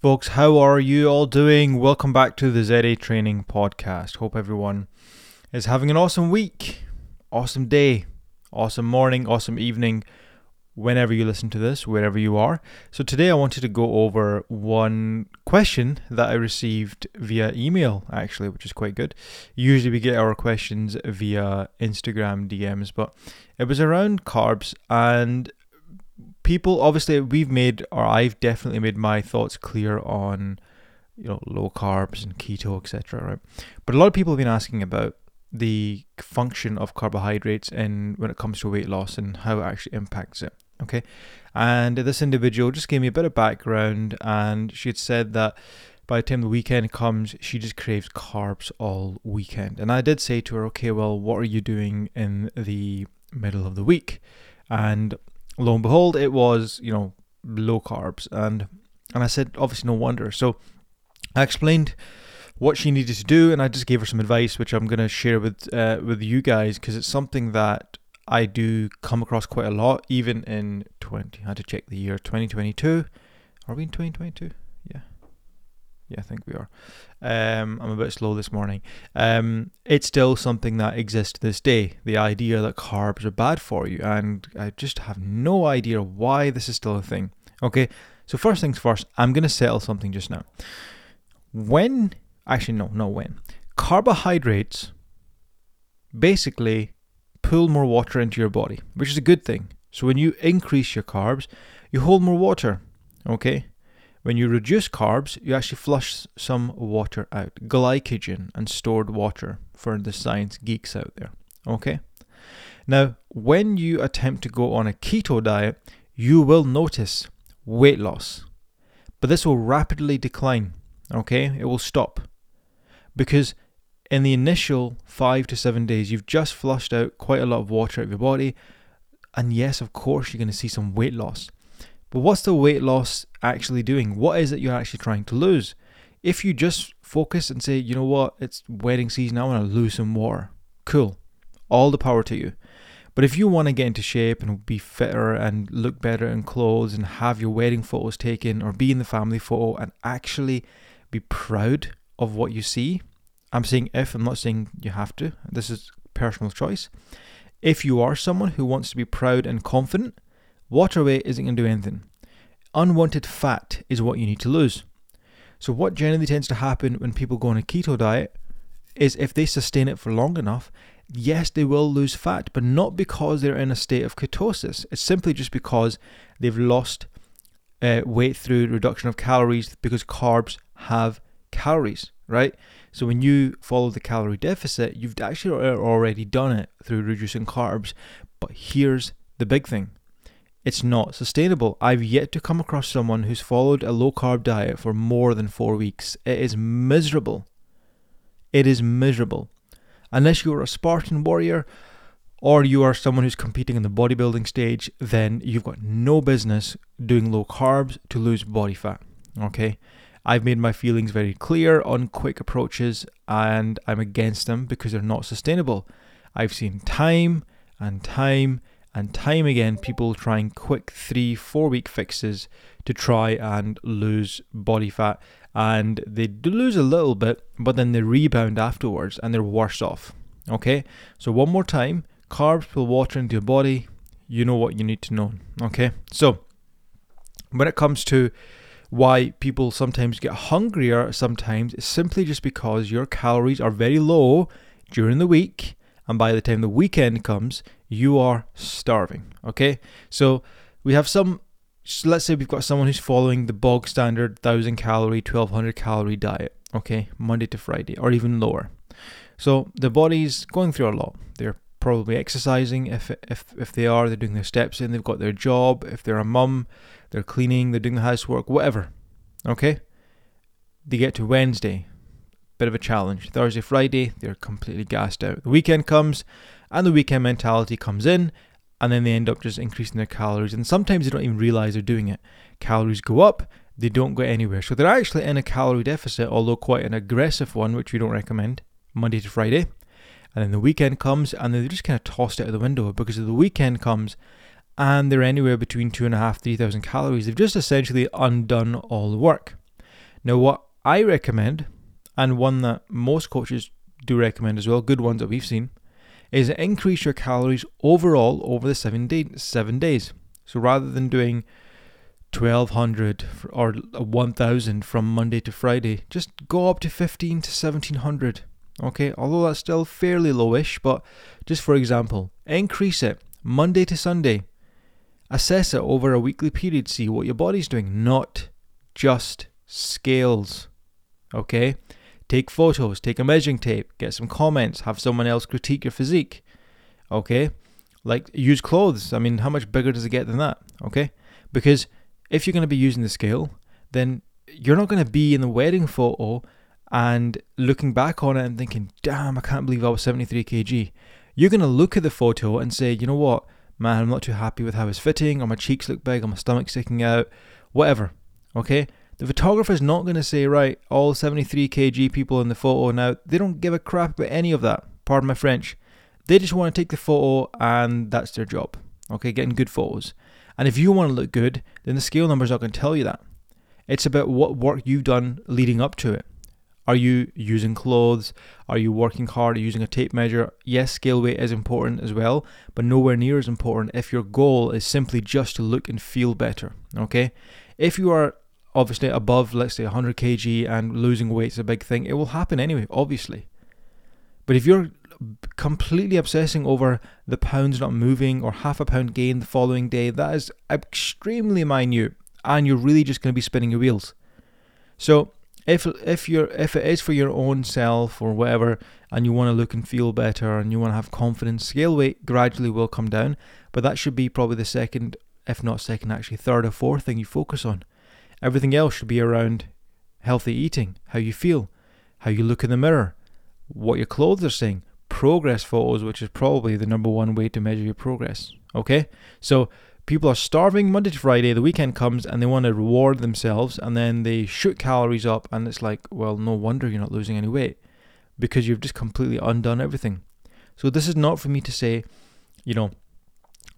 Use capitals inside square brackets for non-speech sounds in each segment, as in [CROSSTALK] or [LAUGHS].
Folks, how are you all doing? Welcome back to the ZA Training Podcast. Hope everyone is having an awesome week, awesome day, awesome morning, awesome evening, whenever you listen to this, wherever you are. So, today I wanted to go over one question that I received via email, actually, which is quite good. Usually we get our questions via Instagram DMs, but it was around carbs and people obviously we've made or I've definitely made my thoughts clear on you know low carbs and keto etc right? But a lot of people have been asking about the function of carbohydrates and when it comes to weight loss and how it actually impacts it okay? And this individual just gave me a bit of background and she had said that by the time the weekend comes she just craves carbs all weekend. And I did say to her okay well what are you doing in the middle of the week? And lo and behold, it was you know low carbs, and and I said obviously no wonder. So I explained what she needed to do, and I just gave her some advice, which I'm going to share with uh, with you guys because it's something that I do come across quite a lot, even in 20. I had to check the year 2022. Are we in 2022? Yeah, yeah, I think we are. Um, I'm a bit slow this morning. Um, it's still something that exists to this day. The idea that carbs are bad for you, and I just have no idea why this is still a thing. Okay, so first things first, I'm gonna settle something just now. When, actually, no, no, when carbohydrates basically pull more water into your body, which is a good thing. So when you increase your carbs, you hold more water. Okay, when you reduce carbs, you actually flush some water out, glycogen and stored water for the science geeks out there. Okay? Now, when you attempt to go on a keto diet, you will notice weight loss, but this will rapidly decline. Okay? It will stop because in the initial five to seven days, you've just flushed out quite a lot of water out of your body. And yes, of course, you're going to see some weight loss. But what's the weight loss actually doing? What is it you're actually trying to lose? If you just focus and say, you know what, it's wedding season, I want to lose some more, cool. All the power to you. But if you want to get into shape and be fitter and look better in clothes and have your wedding photos taken or be in the family photo and actually be proud of what you see, I'm saying if, I'm not saying you have to. This is personal choice. If you are someone who wants to be proud and confident, Water weight isn't going to do anything. Unwanted fat is what you need to lose. So, what generally tends to happen when people go on a keto diet is if they sustain it for long enough, yes, they will lose fat, but not because they're in a state of ketosis. It's simply just because they've lost uh, weight through reduction of calories because carbs have calories, right? So when you follow the calorie deficit, you've actually already done it through reducing carbs. But here's the big thing it's not sustainable. I've yet to come across someone who's followed a low carb diet for more than four weeks. It is miserable. It is miserable. Unless you're a Spartan warrior or you are someone who's competing in the bodybuilding stage, then you've got no business doing low carbs to lose body fat. Okay? I've made my feelings very clear on quick approaches and I'm against them because they're not sustainable. I've seen time and time and time again people trying quick three, four week fixes to try and lose body fat. And they do lose a little bit, but then they rebound afterwards and they're worse off. Okay, so one more time carbs pull water into your body. You know what you need to know. Okay, so when it comes to why people sometimes get hungrier, sometimes it's simply just because your calories are very low during the week and by the time the weekend comes, you are starving. Okay, so we have some. So let's say we've got someone who's following the bog standard 1000 calorie, 1200 calorie diet. Okay, Monday to Friday, or even lower. So the body's going through a lot. They're probably exercising if if if they are. They're doing their steps in. They've got their job. If they're a mum, they're cleaning. They're doing the housework. Whatever. Okay. They get to Wednesday bit of a challenge. Thursday, Friday, they're completely gassed out. The weekend comes, and the weekend mentality comes in, and then they end up just increasing their calories. And sometimes they don't even realize they're doing it. Calories go up, they don't go anywhere. So they're actually in a calorie deficit, although quite an aggressive one, which we don't recommend, Monday to Friday. And then the weekend comes, and then they just kind of tossed out of the window because the weekend comes, and they're anywhere between two and a half, three thousand calories. They've just essentially undone all the work. Now, what I recommend, and one that most coaches do recommend as well, good ones that we've seen, is increase your calories overall over the seven, day, seven days. So rather than doing 1200 or 1000 from Monday to Friday, just go up to 15 to 1700. Okay, although that's still fairly lowish, but just for example, increase it Monday to Sunday. Assess it over a weekly period, see what your body's doing, not just scales. Okay? Take photos, take a measuring tape, get some comments, have someone else critique your physique. Okay? Like use clothes. I mean, how much bigger does it get than that? Okay? Because if you're going to be using the scale, then you're not going to be in the wedding photo and looking back on it and thinking, damn, I can't believe I was 73 kg. You're going to look at the photo and say, you know what, man, I'm not too happy with how it's fitting, or my cheeks look big, or my stomach sticking out, whatever. Okay? The photographer's not going to say, right, all 73 kg people in the photo now, they don't give a crap about any of that. Pardon my French. They just want to take the photo and that's their job. Okay, getting good photos. And if you want to look good, then the scale number's not going to tell you that. It's about what work you've done leading up to it. Are you using clothes? Are you working hard? Are you using a tape measure? Yes, scale weight is important as well, but nowhere near as important if your goal is simply just to look and feel better. Okay? If you are obviously above, let's say, 100 kg and losing weight is a big thing, it will happen anyway, obviously. But if you're completely obsessing over the pounds not moving or half a pound gain the following day, that is extremely minute and you're really just going to be spinning your wheels. So, if if you're if it is for your own self or whatever and you want to look and feel better and you want to have confidence scale weight gradually will come down but that should be probably the second if not second actually third or fourth thing you focus on everything else should be around healthy eating how you feel how you look in the mirror what your clothes are saying progress photos which is probably the number one way to measure your progress okay so people are starving Monday to Friday, the weekend comes and they want to reward themselves and then they shoot calories up and it's like, well, no wonder you're not losing any weight because you've just completely undone everything. So this is not for me to say, you know,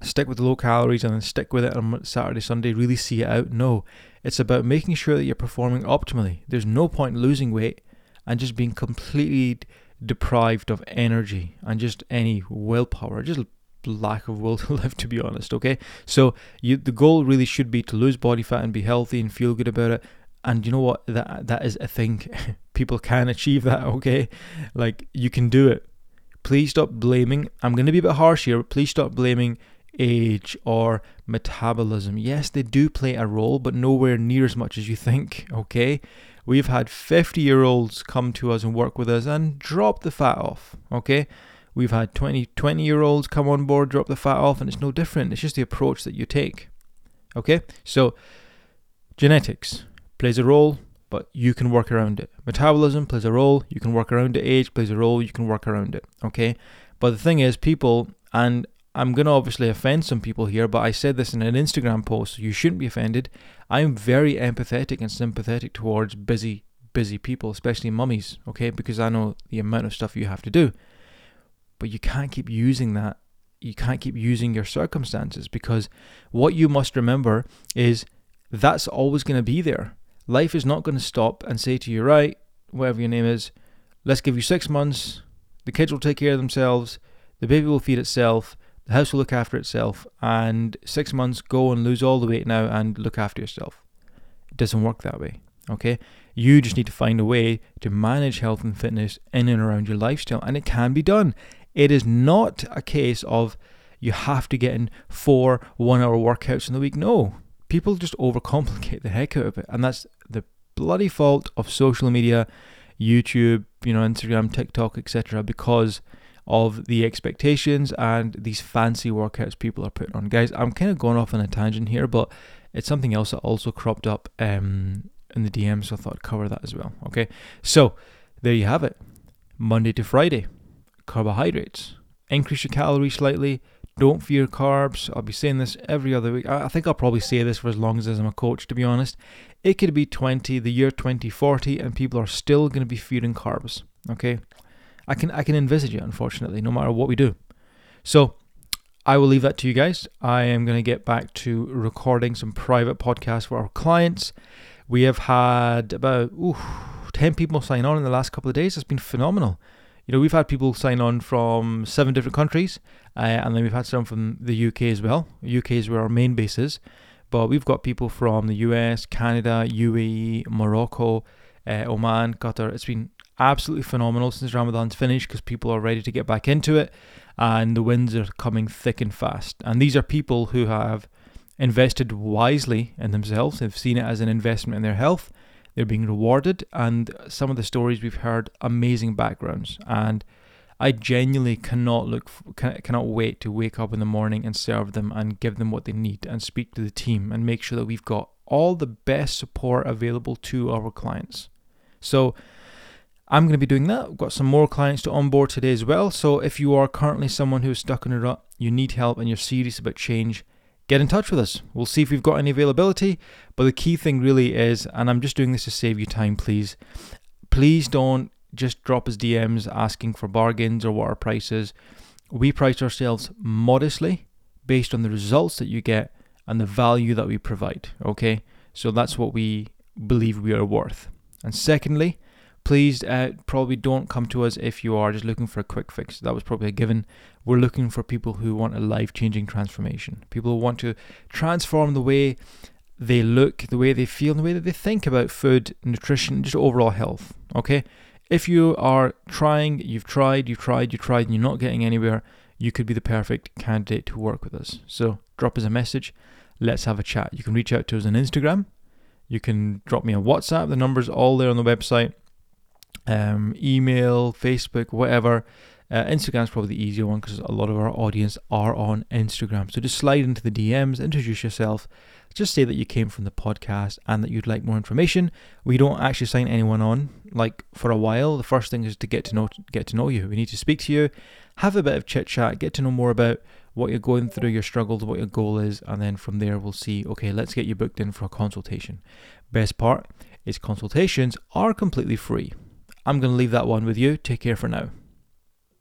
stick with low calories and then stick with it on Saturday, Sunday, really see it out. No, it's about making sure that you're performing optimally. There's no point losing weight and just being completely deprived of energy and just any willpower. Just lack of will [LAUGHS] to live to be honest okay so you the goal really should be to lose body fat and be healthy and feel good about it and you know what that that is a thing [LAUGHS] people can achieve that okay like you can do it please stop blaming i'm going to be a bit harsh here please stop blaming age or metabolism yes they do play a role but nowhere near as much as you think [LAUGHS] okay we've had 50 year olds come to us and work with us and drop the fat off okay We've had 20, 20 year olds come on board, drop the fat off, and it's no different. It's just the approach that you take. Okay? So, genetics plays a role, but you can work around it. Metabolism plays a role, you can work around it. Age plays a role, you can work around it. Okay? But the thing is, people, and I'm going to obviously offend some people here, but I said this in an Instagram post, so you shouldn't be offended. I'm very empathetic and sympathetic towards busy, busy people, especially mummies, okay? Because I know the amount of stuff you have to do. But you can't keep using that. You can't keep using your circumstances because what you must remember is that's always going to be there. Life is not going to stop and say to you, right, whatever your name is, let's give you six months. The kids will take care of themselves. The baby will feed itself. The house will look after itself. And six months, go and lose all the weight now and look after yourself. It doesn't work that way. Okay? You just need to find a way to manage health and fitness in and around your lifestyle. And it can be done. It is not a case of you have to get in four one hour workouts in the week. No, people just overcomplicate the heck out of it. And that's the bloody fault of social media, YouTube, you know, Instagram, TikTok, etc. because of the expectations and these fancy workouts people are putting on. Guys, I'm kind of going off on a tangent here, but it's something else that also cropped up um, in the DM, so I thought I'd cover that as well. Okay, so there you have it Monday to Friday carbohydrates. Increase your calories slightly. Don't fear carbs. I'll be saying this every other week. I think I'll probably say this for as long as I'm a coach, to be honest. It could be 20, the year 2040, and people are still going to be feeding carbs. Okay? I can I can envisage it, unfortunately, no matter what we do. So I will leave that to you guys. I am going to get back to recording some private podcasts for our clients We have had about ooh, 10 people sign on in the last couple of days. It's been phenomenal. You know, we've had people sign on from seven different countries, uh, and then we've had some from the UK as well. UK is where our main base is, but we've got people from the US, Canada, UAE, Morocco, uh, Oman, Qatar. It's been absolutely phenomenal since Ramadan's finished because people are ready to get back into it, and the winds are coming thick and fast. And these are people who have invested wisely in themselves. They've seen it as an investment in their health. They're being rewarded, and some of the stories we've heard, amazing backgrounds. And I genuinely cannot look, cannot wait to wake up in the morning and serve them and give them what they need and speak to the team and make sure that we've got all the best support available to our clients. So I'm going to be doing that. I've got some more clients to onboard today as well. So if you are currently someone who's stuck in a rut, you need help, and you're serious about change, get in touch with us. We'll see if we've got any availability. But the key thing really is, and I'm just doing this to save you time, please, please don't just drop us DMs asking for bargains or what our price is. We price ourselves modestly based on the results that you get and the value that we provide. Okay, so that's what we believe we are worth. And secondly, please uh, probably don't come to us if you are just looking for a quick fix. That was probably a given. We're looking for people who want a life changing transformation, people who want to transform the way they look, the way they feel, the way that they think about food, nutrition, just overall health. Okay? If you are trying, you've tried, you've tried, you've tried, and you're not getting anywhere, you could be the perfect candidate to work with us. So drop us a message. Let's have a chat. You can reach out to us on Instagram. You can drop me a WhatsApp. The number's all there on the website um, email, Facebook, whatever. Uh, Instagram's probably the easier one because a lot of our audience are on Instagram. So just slide into the DMs, introduce yourself, just say that you came from the podcast and that you'd like more information. We don't actually sign anyone on like for a while. The first thing is to get to know get to know you. We need to speak to you, have a bit of chit chat, get to know more about what you're going through, your struggles, what your goal is, and then from there we'll see. Okay, let's get you booked in for a consultation. Best part is consultations are completely free. I'm going to leave that one with you. Take care for now.